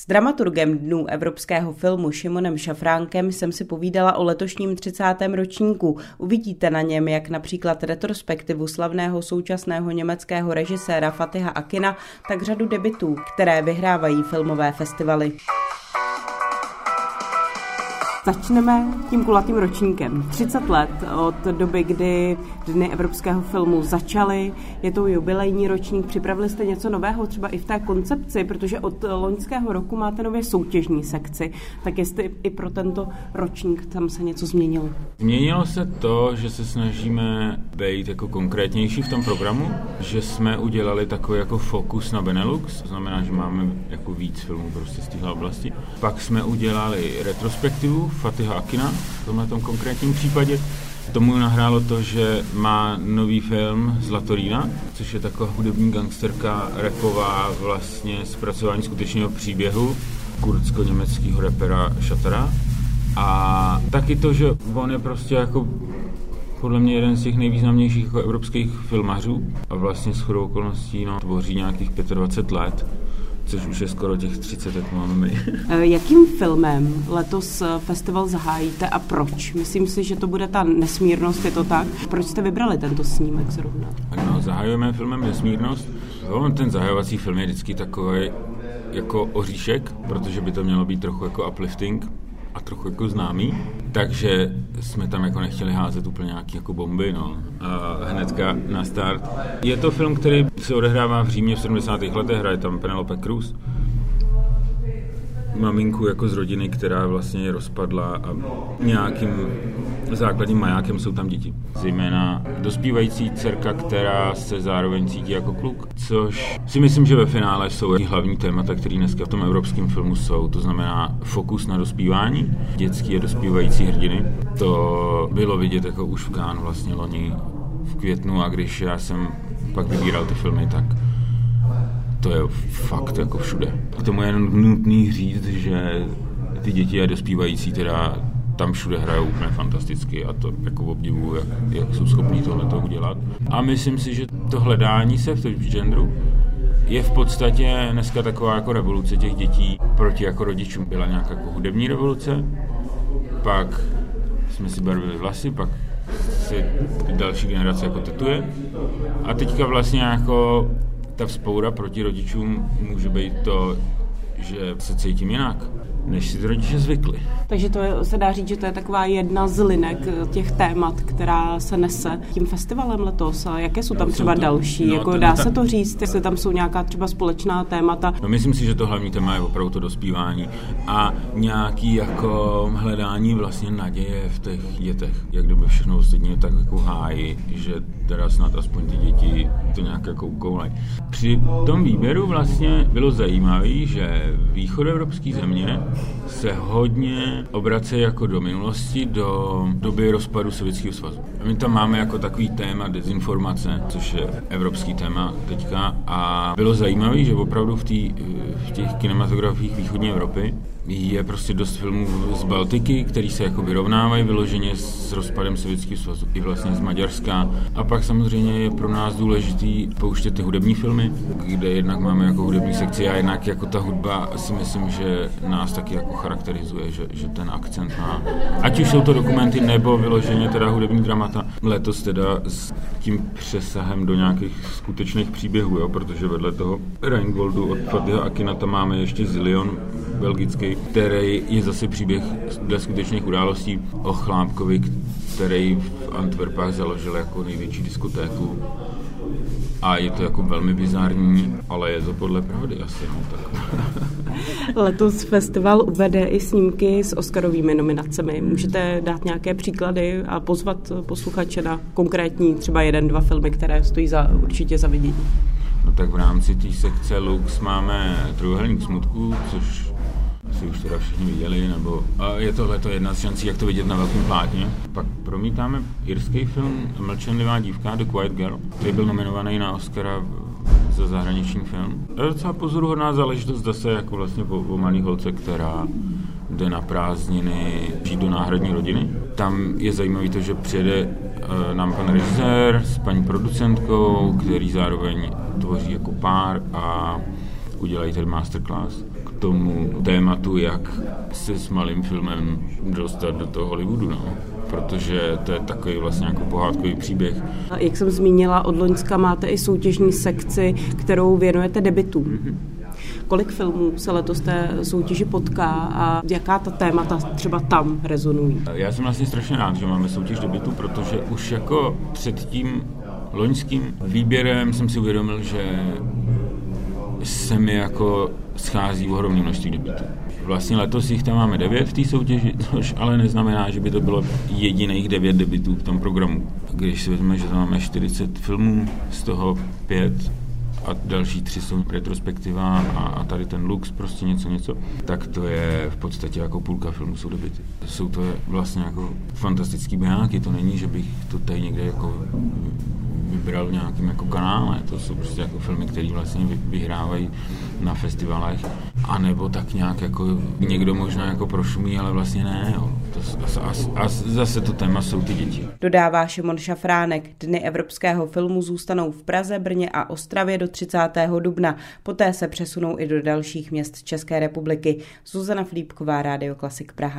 S dramaturgem Dnů evropského filmu Šimonem Šafránkem jsem si povídala o letošním 30. ročníku. Uvidíte na něm, jak například retrospektivu slavného současného německého režiséra Fatiha Akina, tak řadu debitů, které vyhrávají filmové festivaly. Začneme tím kulatým ročníkem. 30 let od doby, kdy Dny evropského filmu začaly. Je to jubilejní ročník. Připravili jste něco nového třeba i v té koncepci, protože od loňského roku máte nově soutěžní sekci. Tak jestli i pro tento ročník tam se něco změnilo? Změnilo se to, že se snažíme být jako konkrétnější v tom programu, že jsme udělali takový jako fokus na Benelux, to znamená, že máme jako víc filmů prostě z téhle oblasti. Pak jsme udělali retrospektivu Fatiha Akina v tomhle tom konkrétním případě. Tomu nahrálo to, že má nový film Zlatorína, což je taková hudební gangsterka repová vlastně zpracování skutečného příběhu kurdsko-německého repera Shatara. A taky to, že on je prostě jako podle mě jeden z těch nejvýznamnějších jako evropských filmařů a vlastně s chodou okolností no, tvoří nějakých 25 let což už je skoro těch 30, jak máme my. Eh, jakým filmem letos eh, festival zahájíte a proč? Myslím si, že to bude ta nesmírnost, je to tak? Proč jste vybrali tento snímek zrovna? No, zahajujeme filmem Nesmírnost. No, ten zahajovací film je vždycky takový jako oříšek, protože by to mělo být trochu jako uplifting a trochu jako známý, takže jsme tam jako nechtěli házet úplně nějaký jako bomby, no. A hnedka na start. Je to film, který se odehrává v Římě v 70. letech, hraje tam Penelope Cruz maminku jako z rodiny, která vlastně je rozpadla a nějakým základním majákem jsou tam děti. Zejména dospívající dcerka, která se zároveň cítí jako kluk, což si myslím, že ve finále jsou hlavní témata, které dneska v tom evropském filmu jsou. To znamená fokus na dospívání, dětský a dospívající hrdiny. To bylo vidět jako už v Kán vlastně loni v květnu a když já jsem pak vybíral ty filmy, tak to je fakt jako všude. K tomu je nutný říct, že ty děti a dospívající teda tam všude hrajou úplně fantasticky a to jako obdivu, jak, jak jsou schopní tohle to udělat. A myslím si, že to hledání se v tom genderu je v podstatě dneska taková jako revoluce těch dětí proti jako rodičům. Byla nějaká jako hudební revoluce, pak jsme si barvili vlasy, pak si další generace jako tetuje a teďka vlastně jako ta vzpoura proti rodičům může být to, že se cítím jinak než si ty rodiče zvykli. Takže to je, se dá říct, že to je taková jedna z linek těch témat, která se nese tím festivalem letos. A jaké jsou tam no, třeba to, další? No, jako, dá ta... se to říct, jestli tam jsou nějaká třeba společná témata? No, myslím si, že to hlavní téma je opravdu to dospívání a nějaký jako hledání vlastně naděje v těch dětech. Jak kdyby všechno ostatní tak jako hájí, že teda snad aspoň ty děti to nějak jako ukoulají. Při tom výběru vlastně bylo zajímavé, že východoevropské země se hodně obrací jako do minulosti, do doby rozpadu Sovětského svazu. My tam máme jako takový téma dezinformace, což je evropský téma teďka a bylo zajímavé, že opravdu v, tý, v těch kinematografích východní Evropy je prostě dost filmů z Baltiky, který se jako vyrovnávají vyloženě s rozpadem Sovětského svazu i vlastně z Maďarska. A pak samozřejmě je pro nás důležitý pouštět ty hudební filmy, kde jednak máme jako hudební sekci a jednak jako ta hudba si myslím, že nás taky jako charakterizuje, že, že ten akcent má. Ať už jsou to dokumenty nebo vyloženě teda hudební dramata. Letos teda s tím přesahem do nějakých skutečných příběhů, jo, protože vedle toho Reingoldu od Fatiha Akinata máme ještě Zilion který je zase příběh dle skutečných událostí o chlápkovi, který v Antwerpách založil jako největší diskotéku a je to jako velmi bizární, ale je to podle pravdy asi. No, tak. Letos festival uvede i snímky s Oscarovými nominacemi. Můžete dát nějaké příklady a pozvat posluchače na konkrétní třeba jeden, dva filmy, které stojí za, určitě za vidění? No tak v rámci té sekce Lux máme Trojuhelník smutku, což si už teda všichni viděli, nebo a je tohle to jedna z šancí, jak to vidět na velkém plátně. Pak promítáme irský film Mlčenlivá dívka, The Quiet Girl, který byl nominovaný na Oscara za zahraniční film. Je docela pozoruhodná záležitost zase jako vlastně o, o malý holce, která jde na prázdniny žít do náhradní rodiny. Tam je zajímavé to, že přijede uh, nám pan režisér s paní producentkou, který zároveň tvoří jako pár a udělají ten masterclass tomu tématu, jak se s malým filmem dostat do toho Hollywoodu, no. Protože to je takový vlastně jako pohádkový příběh. Jak jsem zmínila, od Loňska máte i soutěžní sekci, kterou věnujete debitům. Mm-hmm. Kolik filmů se letos té soutěži potká a jaká ta témata třeba tam rezonují? Já jsem vlastně strašně rád, že máme soutěž debitu, protože už jako před tím loňským výběrem jsem si uvědomil, že se mi jako schází ohromné množství debitů. Vlastně letos jich tam máme devět v té soutěži, což ale neznamená, že by to bylo jediných devět debitů v tom programu. Když si vezmeme, že tam máme 40 filmů, z toho pět a další tři jsou retrospektiva a, a tady ten Lux, prostě něco, něco, tak to je v podstatě jako půlka filmu jsou debity. Jsou to vlastně jako fantastický bijáky, to není, že bych to tady někde jako vybral v nějakým jako kanále. To jsou prostě jako filmy, které vlastně vyhrávají na festivalech. A nebo tak nějak jako někdo možná jako prošumí, ale vlastně ne. Jo. To, a, a, a zase to téma jsou ty děti. Dodává Šimon Šafránek. Dny evropského filmu zůstanou v Praze, Brně a Ostravě do 30. dubna. Poté se přesunou i do dalších měst České republiky. Zuzana Flípková, Rádio Klasik Praha.